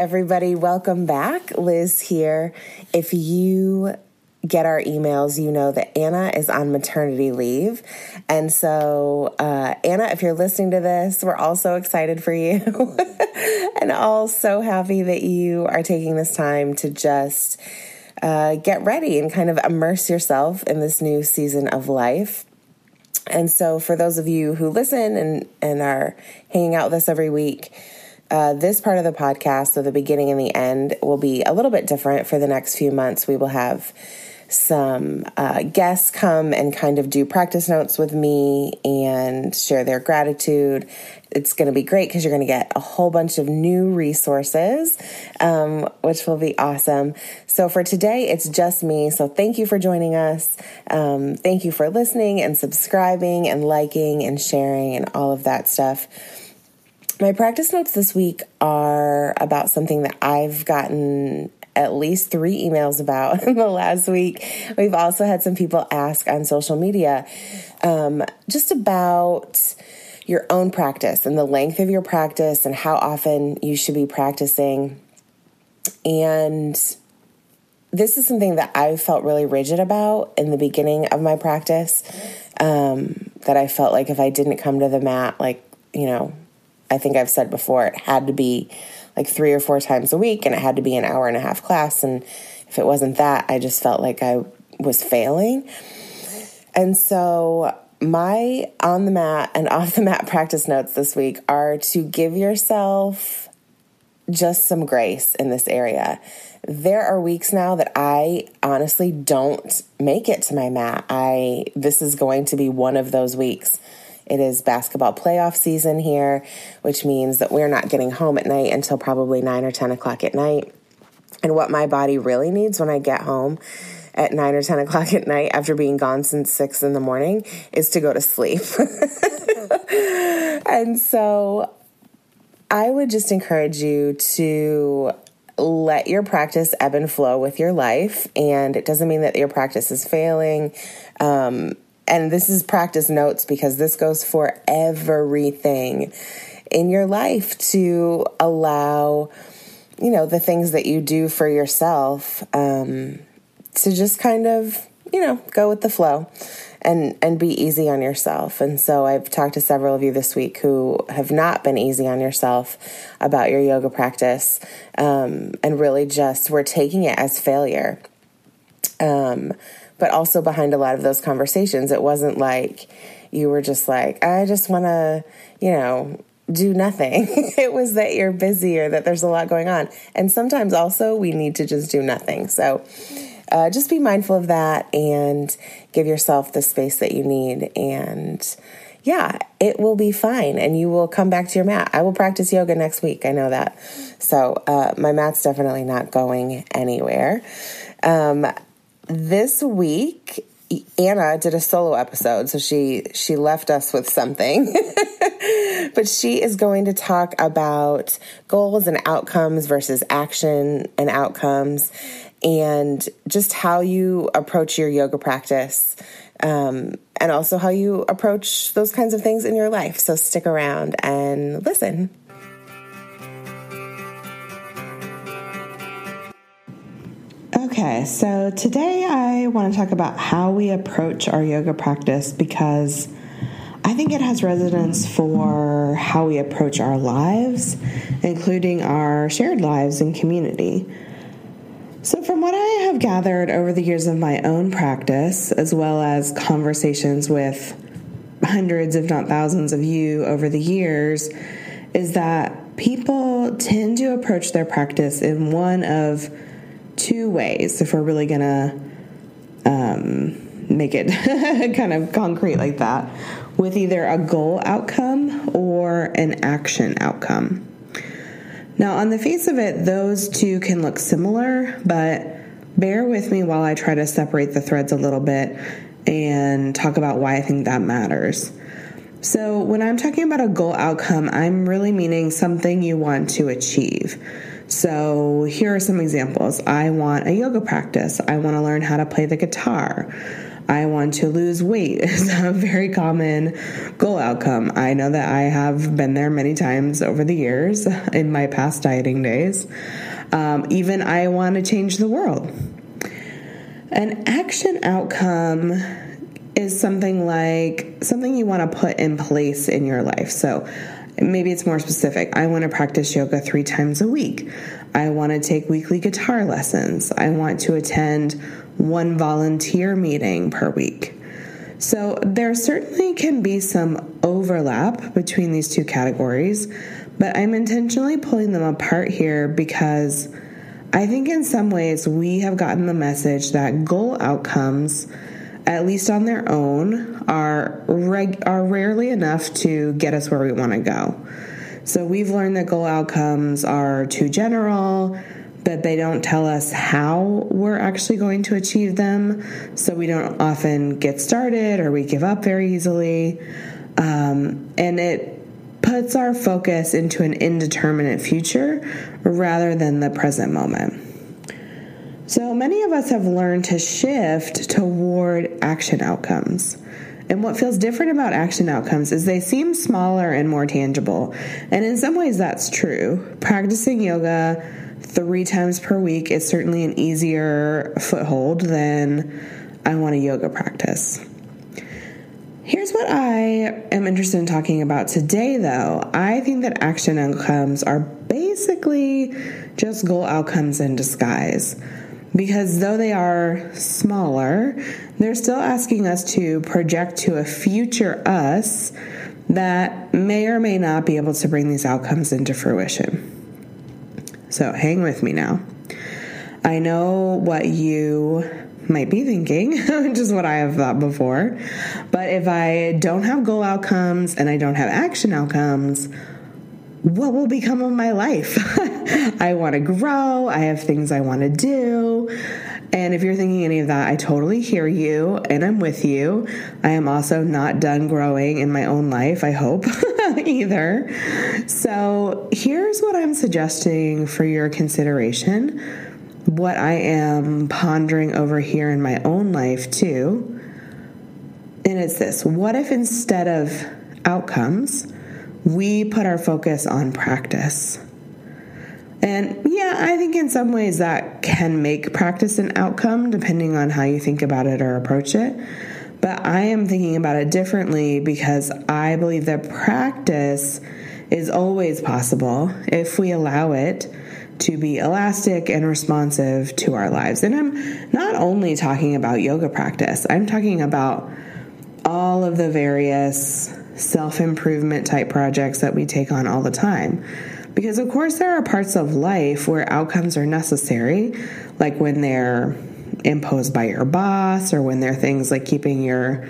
everybody. Welcome back. Liz here. If you get our emails, you know that Anna is on maternity leave. And so, uh, Anna, if you're listening to this, we're all so excited for you and all so happy that you are taking this time to just uh, get ready and kind of immerse yourself in this new season of life. And so, for those of you who listen and, and are hanging out with us every week, uh, this part of the podcast, so the beginning and the end, will be a little bit different for the next few months. We will have some uh, guests come and kind of do practice notes with me and share their gratitude. It's going to be great because you're going to get a whole bunch of new resources, um, which will be awesome. So for today, it's just me. So thank you for joining us. Um, thank you for listening and subscribing and liking and sharing and all of that stuff. My practice notes this week are about something that I've gotten at least three emails about in the last week. We've also had some people ask on social media um, just about your own practice and the length of your practice and how often you should be practicing. And this is something that I felt really rigid about in the beginning of my practice. Um, that I felt like if I didn't come to the mat, like, you know, I think I've said before, it had to be like three or four times a week and it had to be an hour and a half class. And if it wasn't that, I just felt like I was failing. And so my on the mat and off the mat practice notes this week are to give yourself just some grace in this area. There are weeks now that I honestly don't make it to my mat. I this is going to be one of those weeks. It is basketball playoff season here, which means that we're not getting home at night until probably 9 or 10 o'clock at night. And what my body really needs when I get home at 9 or 10 o'clock at night after being gone since 6 in the morning is to go to sleep. and so I would just encourage you to let your practice ebb and flow with your life. And it doesn't mean that your practice is failing. Um, and this is practice notes because this goes for everything in your life to allow, you know, the things that you do for yourself um, to just kind of, you know, go with the flow and and be easy on yourself. And so I've talked to several of you this week who have not been easy on yourself about your yoga practice, um, and really just were taking it as failure. Um, but also behind a lot of those conversations, it wasn't like you were just like, I just want to, you know, do nothing. it was that you're busy or that there's a lot going on. And sometimes also we need to just do nothing. So uh, just be mindful of that and give yourself the space that you need. And yeah, it will be fine and you will come back to your mat. I will practice yoga next week. I know that. So uh, my mat's definitely not going anywhere. Um, this week Anna did a solo episode, so she she left us with something. but she is going to talk about goals and outcomes versus action and outcomes and just how you approach your yoga practice um, and also how you approach those kinds of things in your life. So stick around and listen. Okay, so today I want to talk about how we approach our yoga practice because I think it has resonance for how we approach our lives, including our shared lives and community. So, from what I have gathered over the years of my own practice, as well as conversations with hundreds, if not thousands, of you over the years, is that people tend to approach their practice in one of two ways if we're really going to um, make it kind of concrete like that with either a goal outcome or an action outcome. Now, on the face of it, those two can look similar, but bear with me while I try to separate the threads a little bit and talk about why I think that matters. So, when I'm talking about a goal outcome, I'm really meaning something you want to achieve. So, here are some examples. I want a yoga practice. I want to learn how to play the guitar. I want to lose weight is a very common goal outcome. I know that I have been there many times over the years in my past dieting days. Um, even I want to change the world. An action outcome is something like something you want to put in place in your life. So maybe it's more specific. I want to practice yoga three times a week. I want to take weekly guitar lessons. I want to attend one volunteer meeting per week. So there certainly can be some overlap between these two categories, but I'm intentionally pulling them apart here because I think in some ways we have gotten the message that goal outcomes at least on their own, are reg- are rarely enough to get us where we want to go. So we've learned that goal outcomes are too general, that they don't tell us how we're actually going to achieve them. So we don't often get started or we give up very easily. Um, and it puts our focus into an indeterminate future rather than the present moment. So many of us have learned to shift toward action outcomes. And what feels different about action outcomes is they seem smaller and more tangible. And in some ways, that's true. Practicing yoga three times per week is certainly an easier foothold than I want a yoga practice. Here's what I am interested in talking about today, though. I think that action outcomes are basically just goal outcomes in disguise because though they are smaller, they're still asking us to project to a future us that may or may not be able to bring these outcomes into fruition. So hang with me now. I know what you might be thinking, which is what I have thought before. But if I don't have goal outcomes and I don't have action outcomes, what will become of my life? I want to grow. I have things I want to do. And if you're thinking any of that, I totally hear you and I'm with you. I am also not done growing in my own life, I hope, either. So here's what I'm suggesting for your consideration. What I am pondering over here in my own life, too. And it's this what if instead of outcomes, we put our focus on practice? And yeah, I think in some ways that can make practice an outcome depending on how you think about it or approach it. But I am thinking about it differently because I believe that practice is always possible if we allow it to be elastic and responsive to our lives. And I'm not only talking about yoga practice, I'm talking about all of the various self improvement type projects that we take on all the time. Because, of course, there are parts of life where outcomes are necessary, like when they're imposed by your boss, or when they're things like keeping your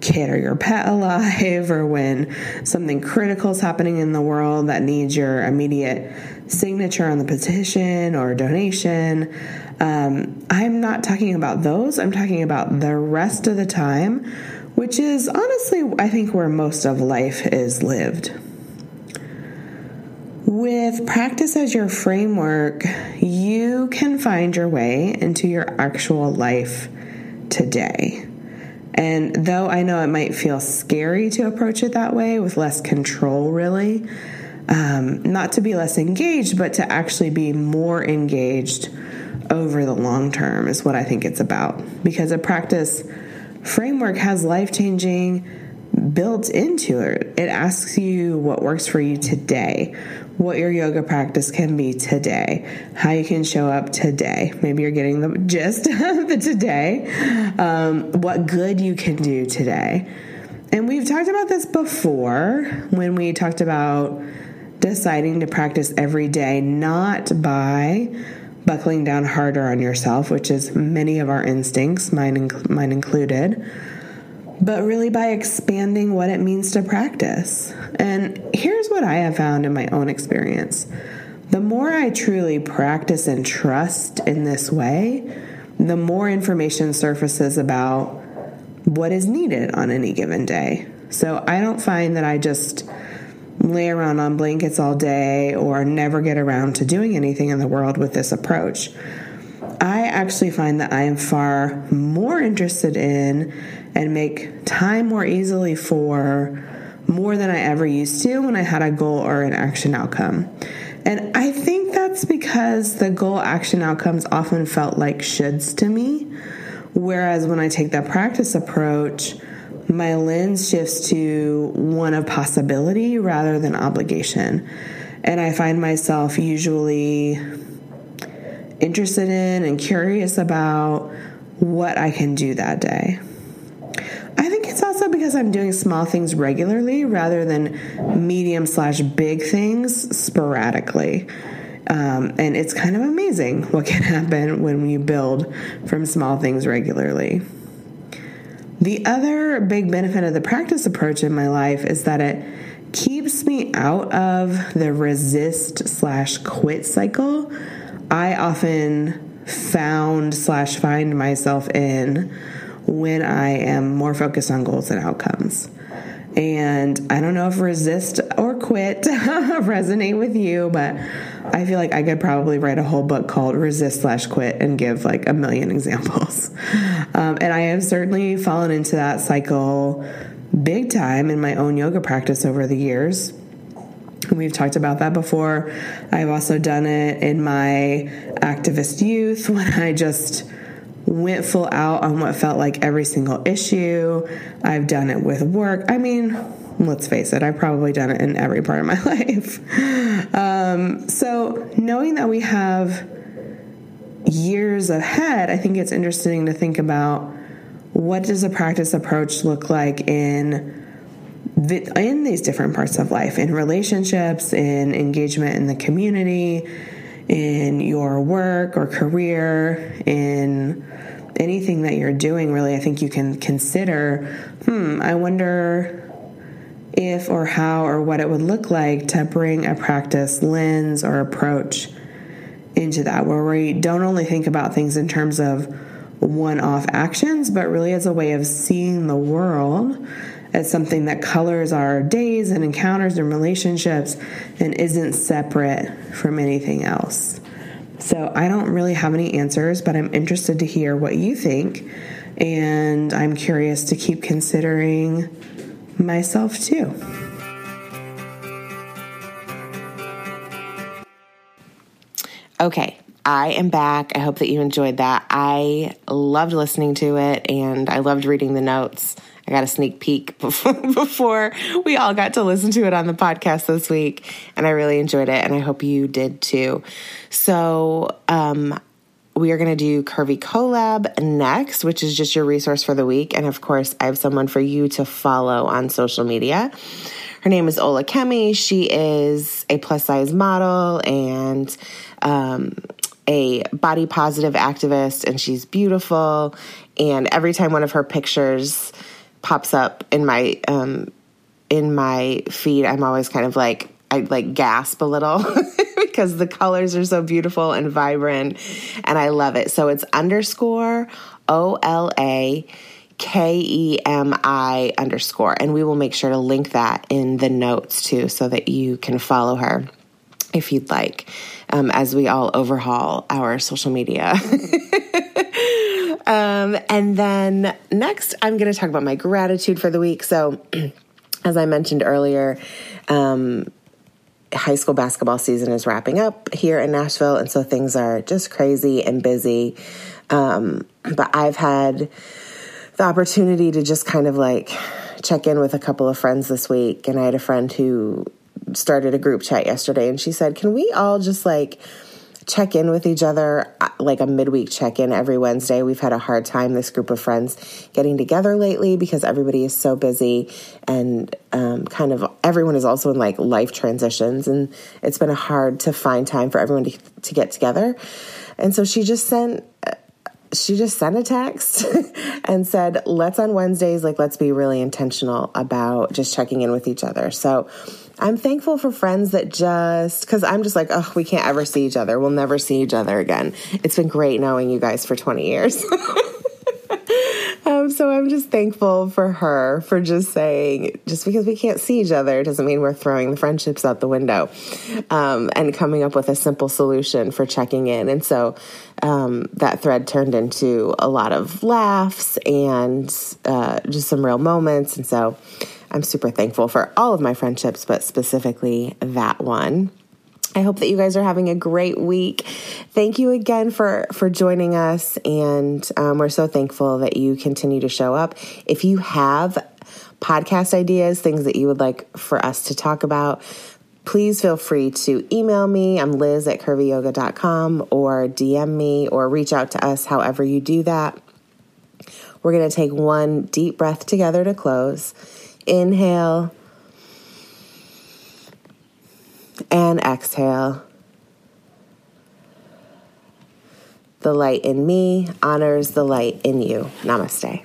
kid or your pet alive, or when something critical is happening in the world that needs your immediate signature on the petition or donation. Um, I'm not talking about those, I'm talking about the rest of the time, which is honestly, I think, where most of life is lived. With practice as your framework, you can find your way into your actual life today. And though I know it might feel scary to approach it that way with less control, really, um, not to be less engaged, but to actually be more engaged over the long term is what I think it's about. Because a practice framework has life changing built into it. It asks you what works for you today, what your yoga practice can be today, how you can show up today. Maybe you're getting the gist of the today, um, what good you can do today. And we've talked about this before when we talked about deciding to practice every day, not by buckling down harder on yourself, which is many of our instincts, mine, mine included but really by expanding what it means to practice. And here's what I have found in my own experience the more I truly practice and trust in this way, the more information surfaces about what is needed on any given day. So I don't find that I just lay around on blankets all day or never get around to doing anything in the world with this approach. I actually find that I am far more interested in and make time more easily for more than I ever used to when I had a goal or an action outcome. And I think that's because the goal action outcomes often felt like shoulds to me. Whereas when I take that practice approach, my lens shifts to one of possibility rather than obligation. And I find myself usually interested in and curious about what I can do that day. I think it's also because I'm doing small things regularly rather than medium slash big things sporadically. Um, and it's kind of amazing what can happen when you build from small things regularly. The other big benefit of the practice approach in my life is that it keeps me out of the resist slash quit cycle I often found slash find myself in when I am more focused on goals and outcomes. And I don't know if resist or quit resonate with you, but I feel like I could probably write a whole book called Resist slash Quit and give like a million examples. Um, and I have certainly fallen into that cycle big time in my own yoga practice over the years. We've talked about that before. I've also done it in my activist youth when I just went full out on what felt like every single issue. I've done it with work. I mean, let's face it, I've probably done it in every part of my life. Um, so, knowing that we have years ahead, I think it's interesting to think about what does a practice approach look like in in these different parts of life in relationships, in engagement in the community, in your work or career, in anything that you're doing, really, I think you can consider hmm, I wonder if or how or what it would look like to bring a practice lens or approach into that, where we don't only think about things in terms of one off actions, but really as a way of seeing the world as something that colors our days and encounters and relationships and isn't separate from anything else. So I don't really have any answers, but I'm interested to hear what you think. And I'm curious to keep considering myself too. Okay, I am back. I hope that you enjoyed that. I loved listening to it and I loved reading the notes. I got a sneak peek before, we all got to listen to it on the podcast this week, and I really enjoyed it, and I hope you did too. So, um, we are going to do Curvy Collab next, which is just your resource for the week. And of course, I have someone for you to follow on social media. Her name is Olakemi. She is a plus size model and um, a body positive activist, and she's beautiful. And every time one of her pictures pops up in my um, in my feed, I'm always kind of like I like gasp a little because the colors are so beautiful and vibrant, and I love it. So it's underscore O L A. K E M I underscore. And we will make sure to link that in the notes too so that you can follow her if you'd like um, as we all overhaul our social media. Um, and then next, I'm going to talk about my gratitude for the week. So, as I mentioned earlier, um, high school basketball season is wrapping up here in Nashville, and so things are just crazy and busy. Um, but I've had the opportunity to just kind of like check in with a couple of friends this week, and I had a friend who started a group chat yesterday, and she said, "Can we all just like?" Check in with each other, uh, like a midweek check in every Wednesday. We've had a hard time, this group of friends, getting together lately because everybody is so busy and um, kind of everyone is also in like life transitions. And it's been hard to find time for everyone to, to get together. And so she just sent she just sent a text and said, let's on Wednesdays, like, let's be really intentional about just checking in with each other. So I'm thankful for friends that just, because I'm just like, oh, we can't ever see each other. We'll never see each other again. It's been great knowing you guys for 20 years. um, so I'm just thankful for her for just saying, just because we can't see each other doesn't mean we're throwing the friendships out the window, um, and coming up with a simple solution for checking in. And so um, that thread turned into a lot of laughs and uh, just some real moments. And so I'm super thankful for all of my friendships, but specifically that one. I hope that you guys are having a great week. Thank you again for for joining us, and um, we're so thankful that you continue to show up. If you have podcast ideas, things that you would like for us to talk about, please feel free to email me. I'm Liz at curvyyoga.com or DM me or reach out to us however you do that. We're going to take one deep breath together to close. Inhale and exhale. The light in me honors the light in you. Namaste.